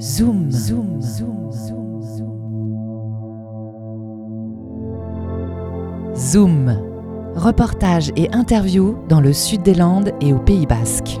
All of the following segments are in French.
Zoom. Zoom. Zoom. Zoom. Reportage et interview dans le sud des Landes et au Pays Basque.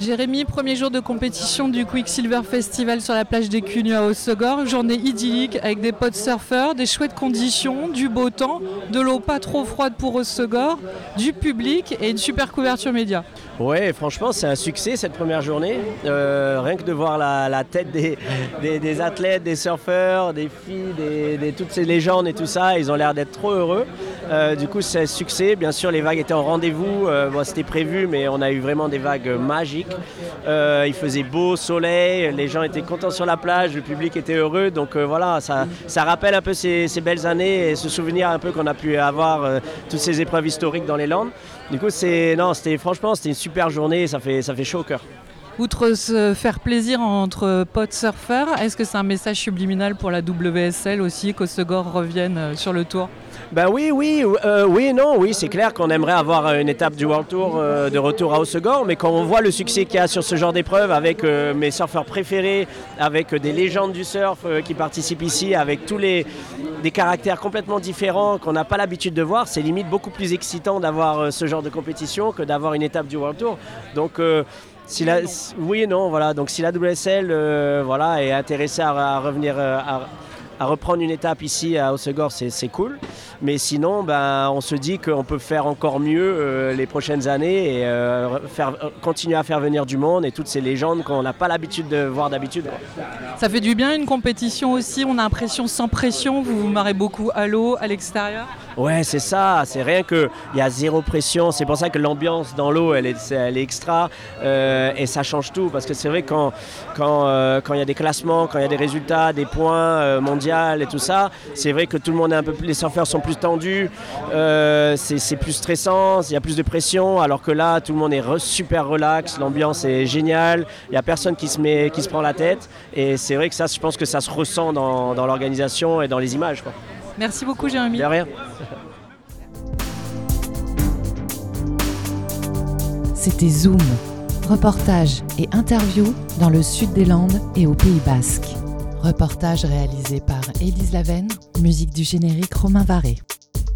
Jérémy, premier jour de compétition du Quicksilver Festival sur la plage des Cugnes à Hossegor. Journée idyllique avec des potes surfeurs, des chouettes conditions, du beau temps, de l'eau pas trop froide pour Hossegor, du public et une super couverture média. Ouais, franchement, c'est un succès cette première journée. Euh, rien que de voir la, tête des, athlètes, des surfeurs, des filles, des- toutes ces légendes et tout ça, ils ont l'air d'être trop heureux. Euh, du coup, c'est un succès. Bien sûr, les vagues étaient en rendez-vous. Euh, C'était prévu, mais on a eu vraiment des vagues magiques. Euh, il faisait beau, soleil, les gens étaient contents sur la plage, le public était heureux. Donc voilà, ça, rappelle un peu ces, belles années et ce souvenir un peu qu'on a pu avoir, toutes ces épreuves historiques dans les Landes. Du coup, c'est non, c'était franchement, c'était une super journée. Ça fait, ça fait chaud au cœur. Outre se faire plaisir entre potes surfeurs, est-ce que c'est un message subliminal pour la WSL aussi qu'Hossegor revienne euh, sur le tour? Ben oui, oui, euh, oui, non, oui, c'est clair qu'on aimerait avoir euh, une étape du World Tour de retour à Hossegor, mais quand on voit le succès qu'il y a sur ce genre d'épreuve avec mes surfeurs préférés, avec des légendes du surf qui participent ici, avec tous les des caractères complètement différents qu'on n'a pas l'habitude de voir, c'est limite beaucoup plus excitant d'avoir ce genre de compétition que d'avoir une étape du World Tour. Donc si la, si- oui et non, voilà. Donc si la WSL euh, voilà, est intéressée à, à revenir euh, à, à reprendre une étape ici à Hossegor, c'est cool. Mais sinon, ben, on se dit qu'on peut faire encore mieux euh, les prochaines années et euh, faire, continuer à faire venir du monde et toutes ces légendes qu'on n'a pas l'habitude de voir d'habitude. Ça fait du bien une compétition aussi, on a l'impression sans pression, vous vous marrez beaucoup à l'eau, à l'extérieur. Ouais, c'est ça. C'est rien que il y a zéro pression. C'est pour ça que l'ambiance dans l'eau, elle est, elle est extra euh, et ça change tout. Parce que c'est vrai quand quand quand il y a des classements, quand il y a des résultats, des points euh, et tout ça, c'est vrai que tout le monde est un peu plus, les surfeurs sont plus tendus, euh, c'est plus stressant, il y a plus de pression. Alors que là, tout le monde est re- super relax, l'ambiance est géniale. Il y a personne qui se met, qui se prend la tête. Et c'est vrai que ça, je pense que ça se ressent dans, dans l'organisation et dans les images. Quoi. Merci beaucoup Jérémy. De rien. C'était Zoom. Reportage et interview dans le sud des Landes et au Pays Basque. Reportage réalisé par Élise Lavenne, musique du générique Romain Varé.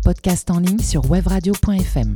Podcast en ligne sur webradio.fm.